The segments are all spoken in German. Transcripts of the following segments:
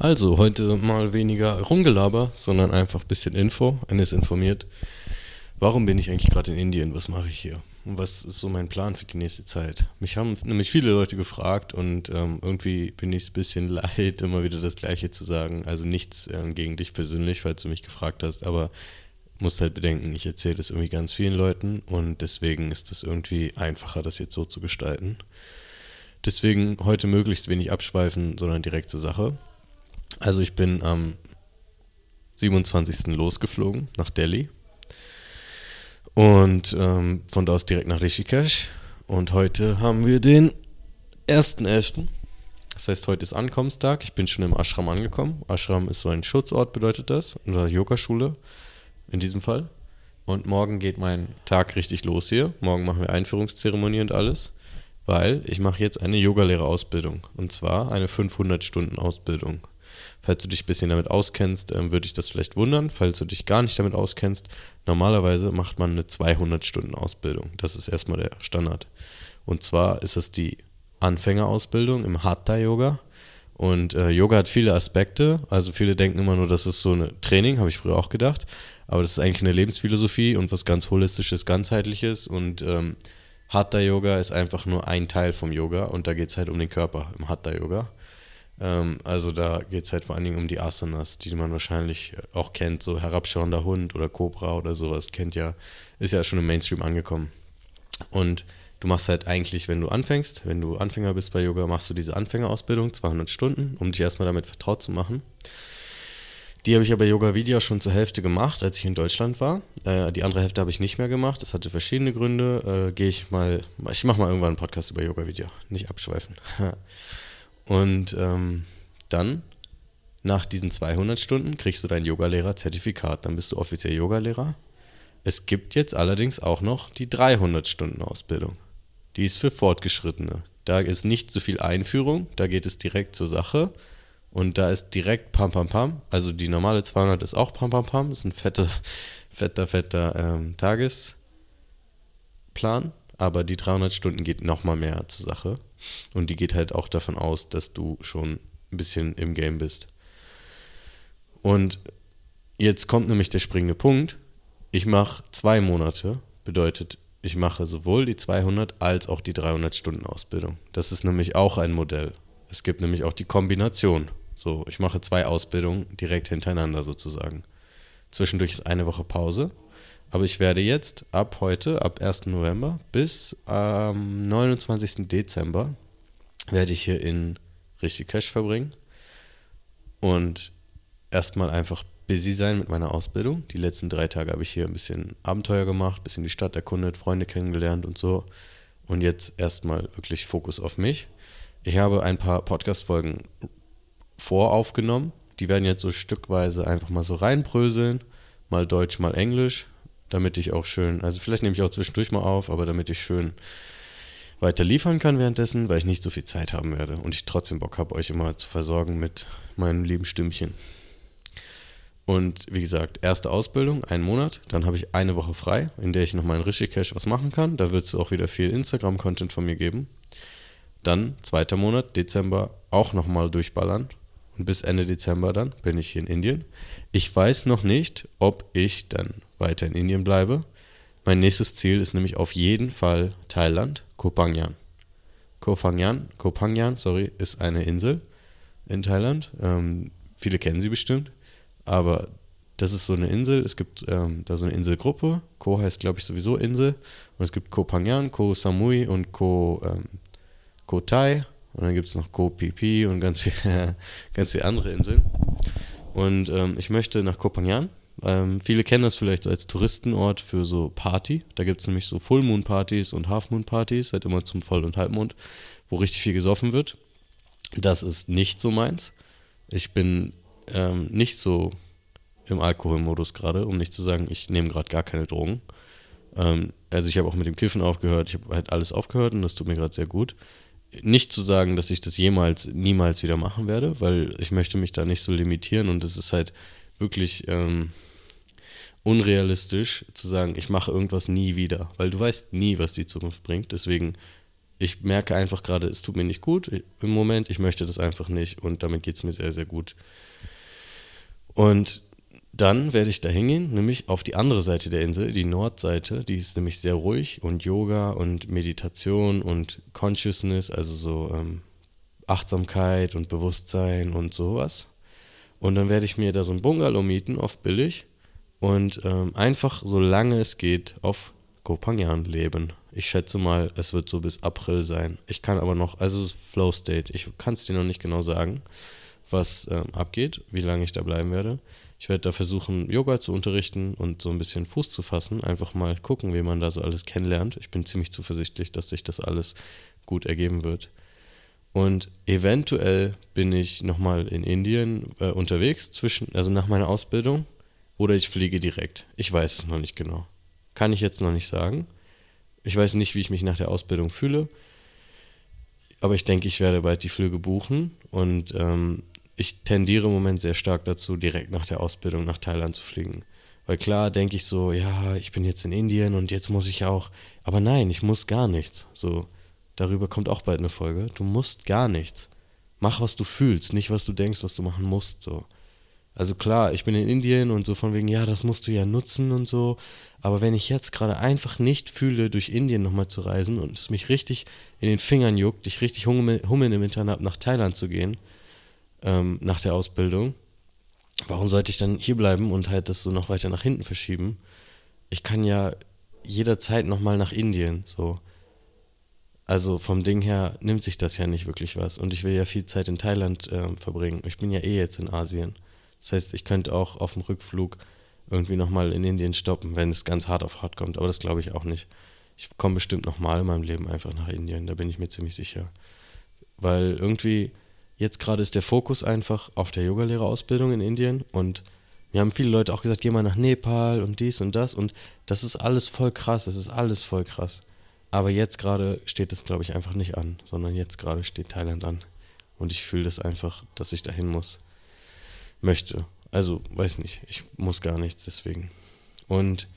Also, heute mal weniger Rumgelaber, sondern einfach ein bisschen Info. Eines informiert. Warum bin ich eigentlich gerade in Indien? Was mache ich hier? Und was ist so mein Plan für die nächste Zeit? Mich haben nämlich viele Leute gefragt und ähm, irgendwie bin ich es ein bisschen leid, immer wieder das Gleiche zu sagen. Also nichts ähm, gegen dich persönlich, falls du mich gefragt hast, aber musst halt bedenken, ich erzähle das irgendwie ganz vielen Leuten und deswegen ist es irgendwie einfacher, das jetzt so zu gestalten. Deswegen heute möglichst wenig abschweifen, sondern direkt zur Sache. Also ich bin am 27. losgeflogen nach Delhi und ähm, von da aus direkt nach Rishikesh. Und heute haben wir den 1.11. Das heißt, heute ist Ankommenstag. Ich bin schon im Ashram angekommen. Ashram ist so ein Schutzort, bedeutet das. Oder Yogaschule in diesem Fall. Und morgen geht mein Tag richtig los hier. Morgen machen wir Einführungszeremonie und alles. Weil ich mache jetzt eine Yogalehrerausbildung. Und zwar eine 500-Stunden-Ausbildung. Falls du dich ein bisschen damit auskennst, ähm, würde ich das vielleicht wundern. Falls du dich gar nicht damit auskennst, normalerweise macht man eine 200-Stunden-Ausbildung. Das ist erstmal der Standard. Und zwar ist es die Anfängerausbildung im Hatha-Yoga. Und äh, Yoga hat viele Aspekte. Also viele denken immer nur, das ist so ein Training, habe ich früher auch gedacht. Aber das ist eigentlich eine Lebensphilosophie und was ganz holistisches, ganzheitliches. Und ähm, Hatha-Yoga ist einfach nur ein Teil vom Yoga und da geht es halt um den Körper im Hatha-Yoga. Ähm, also da geht es halt vor allen Dingen um die Asanas, die man wahrscheinlich auch kennt, so herabschauender Hund oder Cobra oder sowas, kennt ja, ist ja schon im Mainstream angekommen. Und du machst halt eigentlich, wenn du anfängst, wenn du Anfänger bist bei Yoga, machst du diese Anfängerausbildung, 200 Stunden, um dich erstmal damit vertraut zu machen. Die habe ich aber Yoga Vidya schon zur Hälfte gemacht, als ich in Deutschland war. Äh, die andere Hälfte habe ich nicht mehr gemacht. Das hatte verschiedene Gründe. Äh, Gehe ich mal, ich mache mal irgendwann einen Podcast über Yoga Vidya, nicht abschweifen. Und ähm, dann, nach diesen 200 Stunden, kriegst du dein Yogalehrer-Zertifikat. Dann bist du offiziell Yogalehrer. Es gibt jetzt allerdings auch noch die 300-Stunden-Ausbildung. Die ist für Fortgeschrittene. Da ist nicht so viel Einführung, da geht es direkt zur Sache. Und da ist direkt Pam Pam Pam. Also die normale 200 ist auch Pam Pam Pam. Das ist ein fetter, fetter, fetter ähm, Tagesplan. Aber die 300 Stunden geht nochmal mehr zur Sache. Und die geht halt auch davon aus, dass du schon ein bisschen im Game bist. Und jetzt kommt nämlich der springende Punkt. Ich mache zwei Monate, bedeutet, ich mache sowohl die 200 als auch die 300 Stunden Ausbildung. Das ist nämlich auch ein Modell. Es gibt nämlich auch die Kombination. So, ich mache zwei Ausbildungen direkt hintereinander sozusagen. Zwischendurch ist eine Woche Pause aber ich werde jetzt ab heute, ab 1. November bis am 29. Dezember, werde ich hier in Rishikesh verbringen und erstmal einfach busy sein mit meiner Ausbildung. Die letzten drei Tage habe ich hier ein bisschen Abenteuer gemacht, ein bisschen die Stadt erkundet, Freunde kennengelernt und so. Und jetzt erstmal wirklich Fokus auf mich. Ich habe ein paar Podcast-Folgen voraufgenommen. Die werden jetzt so stückweise einfach mal so reinbröseln. Mal Deutsch, mal Englisch damit ich auch schön, also vielleicht nehme ich auch zwischendurch mal auf, aber damit ich schön weiter liefern kann währenddessen, weil ich nicht so viel Zeit haben werde und ich trotzdem Bock habe, euch immer zu versorgen mit meinem lieben Stimmchen. Und wie gesagt, erste Ausbildung, einen Monat, dann habe ich eine Woche frei, in der ich nochmal in Rishikesh was machen kann. Da wird es auch wieder viel Instagram-Content von mir geben. Dann, zweiter Monat, Dezember, auch nochmal durchballern. Und bis Ende Dezember dann bin ich hier in Indien. Ich weiß noch nicht, ob ich dann weiter in Indien bleibe. Mein nächstes Ziel ist nämlich auf jeden Fall Thailand, Koh Phangan. Koh Phangan, Koh Phangan, sorry, ist eine Insel in Thailand. Ähm, viele kennen sie bestimmt, aber das ist so eine Insel. Es gibt ähm, da so eine Inselgruppe. Koh heißt, glaube ich, sowieso Insel. Und es gibt Koh Phangan, Koh Samui und Koh, ähm, Koh Thai. Und dann gibt es noch Phi und ganz viele ganz viel andere Inseln. Und ähm, ich möchte nach Koh Phangan ähm, viele kennen das vielleicht als Touristenort für so Party. Da gibt es nämlich so Full Moon Partys und Half Moon Partys, halt immer zum Voll- und Halbmond, wo richtig viel gesoffen wird. Das ist nicht so meins. Ich bin ähm, nicht so im Alkoholmodus gerade, um nicht zu sagen, ich nehme gerade gar keine Drogen. Ähm, also ich habe auch mit dem Kiffen aufgehört, ich habe halt alles aufgehört und das tut mir gerade sehr gut. Nicht zu sagen, dass ich das jemals, niemals wieder machen werde, weil ich möchte mich da nicht so limitieren und es ist halt wirklich ähm, unrealistisch zu sagen, ich mache irgendwas nie wieder, weil du weißt nie, was die Zukunft bringt. Deswegen ich merke einfach gerade, es tut mir nicht gut im Moment, ich möchte das einfach nicht und damit geht es mir sehr, sehr gut. Und dann werde ich da hingehen, nämlich auf die andere Seite der Insel, die Nordseite, die ist nämlich sehr ruhig und Yoga und Meditation und Consciousness, also so ähm, Achtsamkeit und Bewusstsein und sowas. Und dann werde ich mir da so ein Bungalow mieten, oft billig, und ähm, einfach, solange es geht, auf Kopangan leben. Ich schätze mal, es wird so bis April sein. Ich kann aber noch, also es ist Flow State, ich kann es dir noch nicht genau sagen, was ähm, abgeht, wie lange ich da bleiben werde. Ich werde da versuchen, Yoga zu unterrichten und so ein bisschen Fuß zu fassen. Einfach mal gucken, wie man da so alles kennenlernt. Ich bin ziemlich zuversichtlich, dass sich das alles gut ergeben wird. Und eventuell bin ich nochmal in Indien äh, unterwegs, zwischen, also nach meiner Ausbildung. Oder ich fliege direkt. Ich weiß es noch nicht genau. Kann ich jetzt noch nicht sagen. Ich weiß nicht, wie ich mich nach der Ausbildung fühle. Aber ich denke, ich werde bald die Flüge buchen. Und ähm, ich tendiere im Moment sehr stark dazu, direkt nach der Ausbildung nach Thailand zu fliegen. Weil klar denke ich so, ja, ich bin jetzt in Indien und jetzt muss ich auch. Aber nein, ich muss gar nichts. So, darüber kommt auch bald eine Folge. Du musst gar nichts. Mach, was du fühlst, nicht was du denkst, was du machen musst. So. Also klar, ich bin in Indien und so von wegen, ja, das musst du ja nutzen und so. Aber wenn ich jetzt gerade einfach nicht fühle, durch Indien nochmal zu reisen und es mich richtig in den Fingern juckt, ich richtig Hummeln im Hintern habe, nach Thailand zu gehen, ähm, nach der Ausbildung, warum sollte ich dann hier bleiben und halt das so noch weiter nach hinten verschieben? Ich kann ja jederzeit nochmal nach Indien, so. Also vom Ding her nimmt sich das ja nicht wirklich was. Und ich will ja viel Zeit in Thailand äh, verbringen. Ich bin ja eh jetzt in Asien. Das heißt, ich könnte auch auf dem Rückflug irgendwie nochmal in Indien stoppen, wenn es ganz hart auf hart kommt. Aber das glaube ich auch nicht. Ich komme bestimmt nochmal in meinem Leben einfach nach Indien, da bin ich mir ziemlich sicher. Weil irgendwie, jetzt gerade ist der Fokus einfach auf der Yogalehrerausbildung in Indien und mir haben viele Leute auch gesagt, geh mal nach Nepal und dies und das und das ist alles voll krass, das ist alles voll krass. Aber jetzt gerade steht es, glaube ich, einfach nicht an, sondern jetzt gerade steht Thailand an. Und ich fühle das einfach, dass ich dahin muss möchte. Also, weiß nicht, ich muss gar nichts deswegen. Und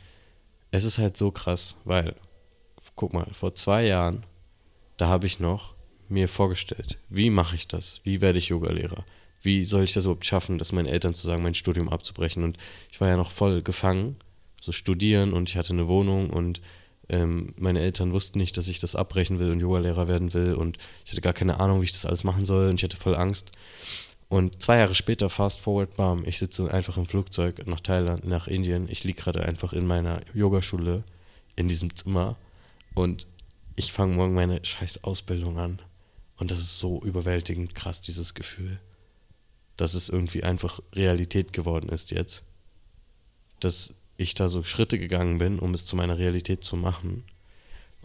es ist halt so krass, weil, guck mal, vor zwei Jahren, da habe ich noch mir vorgestellt, wie mache ich das? Wie werde ich Yogalehrer? Wie soll ich das überhaupt schaffen, das meinen Eltern zu sagen, mein Studium abzubrechen? Und ich war ja noch voll gefangen, so studieren und ich hatte eine Wohnung und ähm, meine Eltern wussten nicht, dass ich das abbrechen will und Yogalehrer werden will und ich hatte gar keine Ahnung, wie ich das alles machen soll und ich hatte voll Angst. Und zwei Jahre später, fast forward, bam, ich sitze einfach im Flugzeug nach Thailand, nach Indien. Ich liege gerade einfach in meiner Yogaschule in diesem Zimmer und ich fange morgen meine scheiß Ausbildung an. Und das ist so überwältigend krass, dieses Gefühl. Dass es irgendwie einfach Realität geworden ist jetzt. Dass ich da so Schritte gegangen bin, um es zu meiner Realität zu machen.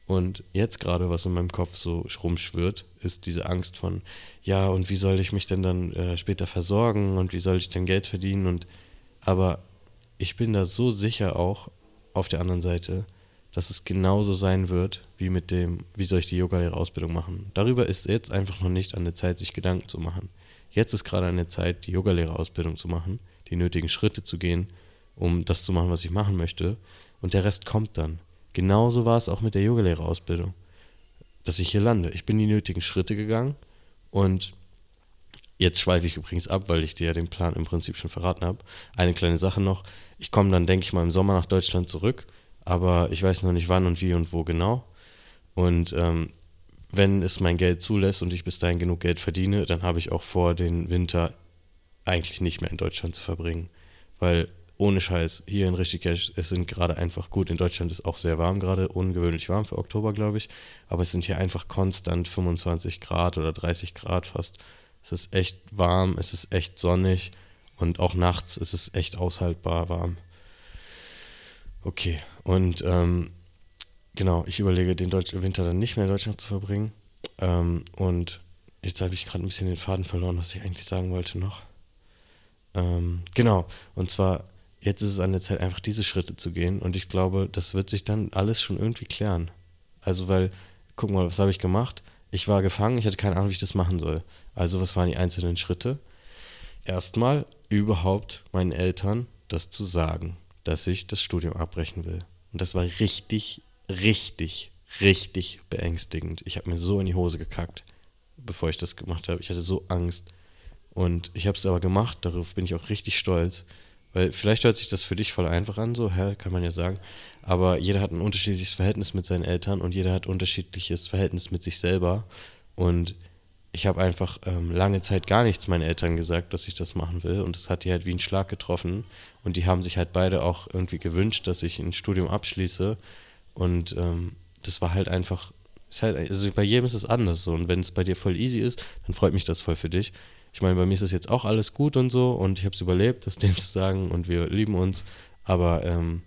Und jetzt gerade, was in meinem Kopf so rumschwirrt, ist diese Angst von, ja, und wie soll ich mich denn dann äh, später versorgen und wie soll ich denn Geld verdienen? Und aber ich bin da so sicher auch auf der anderen Seite, dass es genauso sein wird, wie mit dem, wie soll ich die Yogalehrerausbildung machen. Darüber ist jetzt einfach noch nicht an der Zeit, sich Gedanken zu machen. Jetzt ist gerade an der Zeit, die Yogalehrerausbildung zu machen, die nötigen Schritte zu gehen, um das zu machen, was ich machen möchte. Und der Rest kommt dann. Genauso war es auch mit der Yogalehrerausbildung, dass ich hier lande. Ich bin die nötigen Schritte gegangen und jetzt schweife ich übrigens ab, weil ich dir ja den Plan im Prinzip schon verraten habe. Eine kleine Sache noch. Ich komme dann, denke ich mal, im Sommer nach Deutschland zurück, aber ich weiß noch nicht wann und wie und wo genau. Und ähm, wenn es mein Geld zulässt und ich bis dahin genug Geld verdiene, dann habe ich auch vor, den Winter eigentlich nicht mehr in Deutschland zu verbringen. Weil ohne Scheiß, hier in Rishikesh, es sind gerade einfach gut. In Deutschland ist auch sehr warm gerade, ungewöhnlich warm für Oktober, glaube ich. Aber es sind hier einfach konstant 25 Grad oder 30 Grad fast. Es ist echt warm, es ist echt sonnig und auch nachts ist es echt aushaltbar warm. Okay, und ähm, genau, ich überlege, den Deutsch Winter dann nicht mehr in Deutschland zu verbringen. Ähm, und jetzt habe ich gerade ein bisschen den Faden verloren, was ich eigentlich sagen wollte noch. Ähm, genau, und zwar jetzt ist es an der Zeit, einfach diese Schritte zu gehen. Und ich glaube, das wird sich dann alles schon irgendwie klären. Also, weil, guck mal, was habe ich gemacht? Ich war gefangen, ich hatte keine Ahnung, wie ich das machen soll. Also, was waren die einzelnen Schritte? Erstmal überhaupt meinen Eltern das zu sagen, dass ich das Studium abbrechen will. Und das war richtig, richtig richtig beängstigend. Ich habe mir so in die Hose gekackt, bevor ich das gemacht habe. Ich hatte so Angst. Und ich habe es aber gemacht, darauf bin ich auch richtig stolz. Weil vielleicht hört sich das für dich voll einfach an, so, hä, kann man ja sagen. Aber jeder hat ein unterschiedliches Verhältnis mit seinen Eltern und jeder hat unterschiedliches Verhältnis mit sich selber. Und ich habe einfach ähm, lange Zeit gar nichts meinen Eltern gesagt, dass ich das machen will. Und das hat die halt wie ein Schlag getroffen. Und die haben sich halt beide auch irgendwie gewünscht, dass ich ein Studium abschließe. Und ähm, das war halt einfach, ist halt, also bei jedem ist es anders so. Und wenn es bei dir voll easy ist, dann freut mich das voll für dich. Ich meine, bei mir ist es jetzt auch alles gut und so und ich habe es überlebt, das denen zu sagen und wir lieben uns. Aber ähm,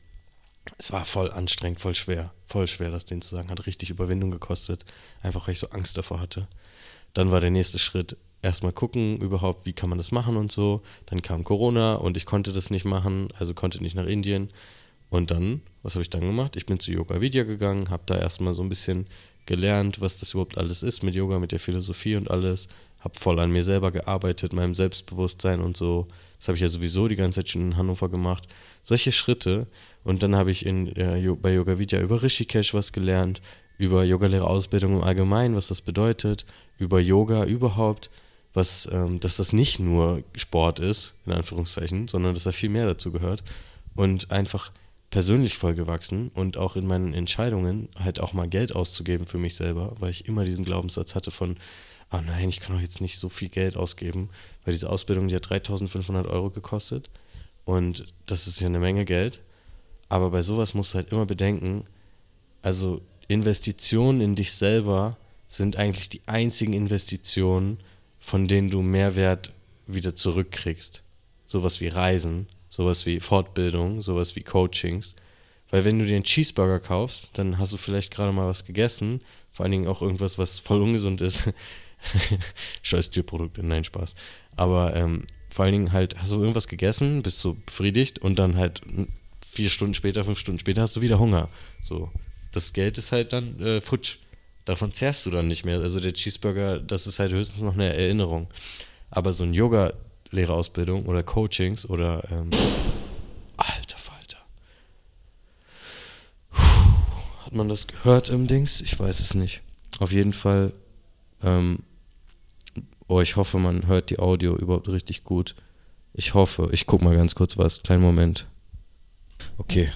es war voll anstrengend, voll schwer, voll schwer, das denen zu sagen. Hat richtig Überwindung gekostet, einfach weil ich so Angst davor hatte. Dann war der nächste Schritt, erstmal gucken überhaupt, wie kann man das machen und so. Dann kam Corona und ich konnte das nicht machen, also konnte nicht nach Indien. Und dann, was habe ich dann gemacht? Ich bin zu Yoga Vidya gegangen, habe da erstmal so ein bisschen gelernt, was das überhaupt alles ist mit Yoga, mit der Philosophie und alles. Habe voll an mir selber gearbeitet, meinem Selbstbewusstsein und so. Das habe ich ja sowieso die ganze Zeit schon in Hannover gemacht. Solche Schritte. Und dann habe ich in, äh, bei Yoga Vidya über Rishikesh was gelernt, über Yogalehrerausbildung im Allgemeinen, was das bedeutet, über Yoga überhaupt, was, ähm, dass das nicht nur Sport ist, in Anführungszeichen, sondern dass da viel mehr dazu gehört. Und einfach persönlich voll gewachsen und auch in meinen Entscheidungen halt auch mal Geld auszugeben für mich selber, weil ich immer diesen Glaubenssatz hatte von, ah nein, ich kann doch jetzt nicht so viel Geld ausgeben, weil diese Ausbildung, die hat 3500 Euro gekostet und das ist ja eine Menge Geld. Aber bei sowas musst du halt immer bedenken, also Investitionen in dich selber sind eigentlich die einzigen Investitionen, von denen du Mehrwert wieder zurückkriegst. Sowas wie Reisen, sowas wie Fortbildung, sowas wie Coachings. Weil wenn du dir einen Cheeseburger kaufst, dann hast du vielleicht gerade mal was gegessen, vor allen Dingen auch irgendwas, was voll ungesund ist. Scheiß Tierprodukte, nein, Spaß. Aber ähm, vor allen Dingen halt, hast du irgendwas gegessen, bist so befriedigt und dann halt vier Stunden später, fünf Stunden später hast du wieder Hunger. So, das Geld ist halt dann äh, futsch. Davon zehrst du dann nicht mehr. Also der Cheeseburger, das ist halt höchstens noch eine Erinnerung. Aber so ein Yoga, Lehrerausbildung oder Coachings oder ähm, alter Falter. Puh, hat man das gehört im Dings? Ich weiß es nicht. Auf jeden Fall, ähm, oh, ich hoffe, man hört die Audio überhaupt richtig gut. Ich hoffe, ich guck mal ganz kurz was. Kleinen Moment. Okay.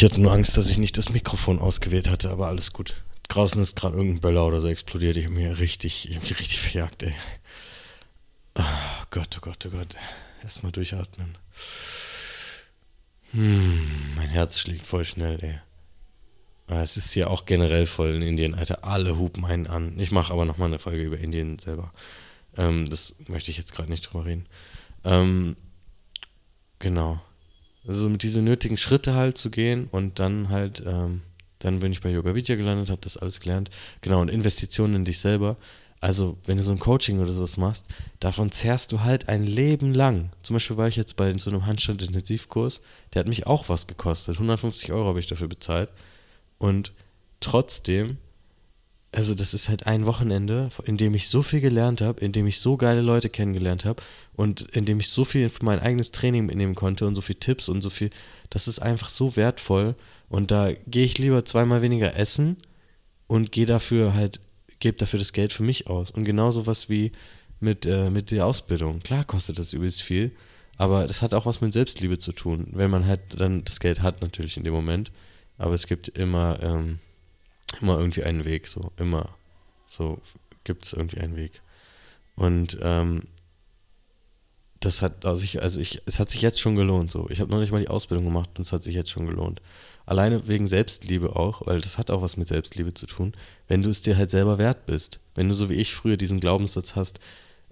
Ich hatte nur Angst, dass ich nicht das Mikrofon ausgewählt hatte, aber alles gut. Draußen ist gerade irgendein Böller oder so explodiert. Ich habe mich richtig, ich hab mich richtig verjagt, ey. Oh Gott, oh Gott, oh Gott. Erstmal durchatmen. Hm, mein Herz schlägt voll schnell, ey. Aber es ist hier auch generell voll in Indien, Alter. Alle hupen einen an. Ich mache aber nochmal eine Folge über Indien selber. Ähm, das möchte ich jetzt gerade nicht drüber reden. Ähm, genau. Also mit diesen nötigen Schritte halt zu gehen und dann halt, ähm, dann bin ich bei Yoga Vidya gelandet, habe das alles gelernt. Genau, und Investitionen in dich selber also, wenn du so ein Coaching oder sowas machst, davon zehrst du halt ein Leben lang. Zum Beispiel war ich jetzt bei so einem Handstand-Intensivkurs, der hat mich auch was gekostet. 150 Euro habe ich dafür bezahlt. Und trotzdem, also das ist halt ein Wochenende, in dem ich so viel gelernt habe, in dem ich so geile Leute kennengelernt habe und in dem ich so viel für mein eigenes Training mitnehmen konnte und so viel Tipps und so viel, das ist einfach so wertvoll. Und da gehe ich lieber zweimal weniger essen und gehe dafür halt gebe dafür das Geld für mich aus. Und genauso was wie mit, äh, mit der Ausbildung. Klar kostet das übelst viel, aber das hat auch was mit Selbstliebe zu tun, wenn man halt dann das Geld hat natürlich in dem Moment. Aber es gibt immer, ähm, immer irgendwie einen Weg, so, immer. So gibt es irgendwie einen Weg. Und ähm, das hat also ich, also ich, es hat sich jetzt schon gelohnt. So, ich habe noch nicht mal die Ausbildung gemacht und es hat sich jetzt schon gelohnt. Alleine wegen Selbstliebe auch, weil das hat auch was mit Selbstliebe zu tun, wenn du es dir halt selber wert bist. Wenn du so wie ich früher diesen Glaubenssatz hast,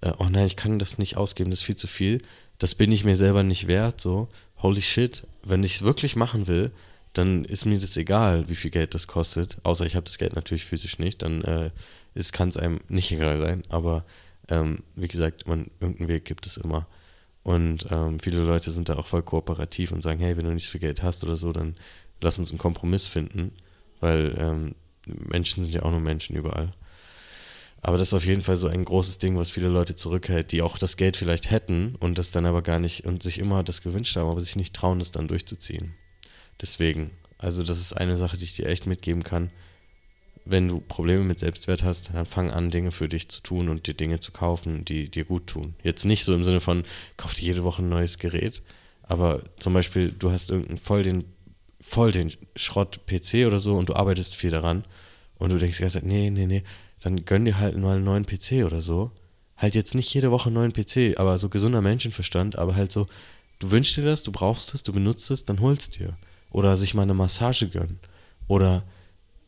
äh, oh nein, ich kann das nicht ausgeben, das ist viel zu viel, das bin ich mir selber nicht wert, so, holy shit, wenn ich es wirklich machen will, dann ist mir das egal, wie viel Geld das kostet, außer ich habe das Geld natürlich physisch nicht, dann äh, kann es einem nicht egal sein, aber ähm, wie gesagt, man, irgendeinen Weg gibt es immer. Und ähm, viele Leute sind da auch voll kooperativ und sagen, hey, wenn du nicht so viel Geld hast oder so, dann lass uns einen Kompromiss finden, weil ähm, Menschen sind ja auch nur Menschen überall. Aber das ist auf jeden Fall so ein großes Ding, was viele Leute zurückhält, die auch das Geld vielleicht hätten und das dann aber gar nicht und sich immer das gewünscht haben, aber sich nicht trauen, das dann durchzuziehen. Deswegen, also das ist eine Sache, die ich dir echt mitgeben kann. wenn du Probleme mit Selbstwert hast, dann fang an, Dinge für dich zu tun und dir Dinge zu kaufen, die dir gut tun. Jetzt nicht so im Sinne von, kauf dir jede Woche ein neues Gerät, aber zum Beispiel, du hast irgendeinen voll den, voll den Schrott-PC oder so und du arbeitest viel daran und du denkst die ganze Zeit, nee, nee, nee, dann gönn dir halt mal einen neuen PC oder so. Halt jetzt nicht jede Woche einen neuen PC, aber so gesunder Menschenverstand, aber halt so, du wünschst dir das, du brauchst es, du benutzt es, dann holst dir. Oder sich mal eine Massage gönnen. Oder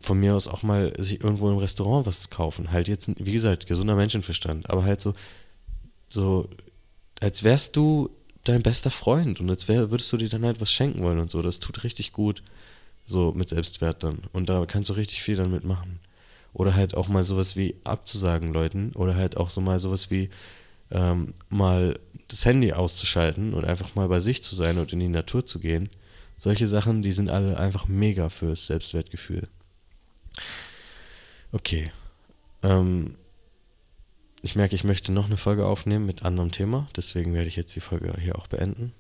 von mir aus auch mal sich irgendwo im Restaurant was kaufen. Halt jetzt, wie gesagt, gesunder Menschenverstand, aber halt so, so, als wärst du dein bester Freund und als wär, würdest du dir dann halt was schenken wollen und so. Das tut richtig gut, so mit Selbstwert dann. Und da kannst du richtig viel damit machen. Oder halt auch mal sowas wie abzusagen Leuten oder halt auch so mal sowas wie ähm, mal das Handy auszuschalten und einfach mal bei sich zu sein und in die Natur zu gehen. Solche Sachen, die sind alle einfach mega fürs Selbstwertgefühl. Okay. Ähm, ich merke, ich möchte noch eine Folge aufnehmen mit anderem Thema, deswegen werde ich jetzt die Folge hier auch beenden.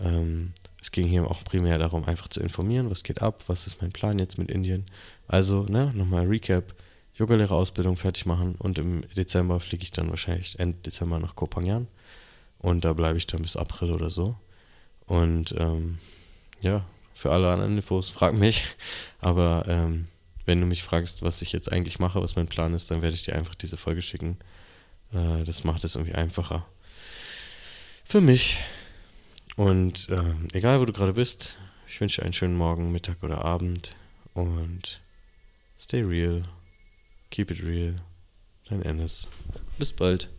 Ähm, es ging hier auch primär darum, einfach zu informieren, was geht ab, was ist mein Plan jetzt mit Indien. Also, ne, nochmal Recap. Yogalehrerausbildung fertig machen und im Dezember fliege ich dann wahrscheinlich Ende Dezember nach Kopangan und da bleibe ich dann bis April oder so. Und ähm, ja, für alle anderen Infos frag mich, aber ähm, wenn du mich fragst, was ich jetzt eigentlich mache, was mein Plan ist, dann werde ich dir einfach diese Folge schicken. Äh, das macht es irgendwie einfacher. Für mich. Und äh, egal, wo du gerade bist, ich wünsche dir einen schönen Morgen, Mittag oder Abend. Und stay real. Keep it real. Dein Ennis. Bis bald.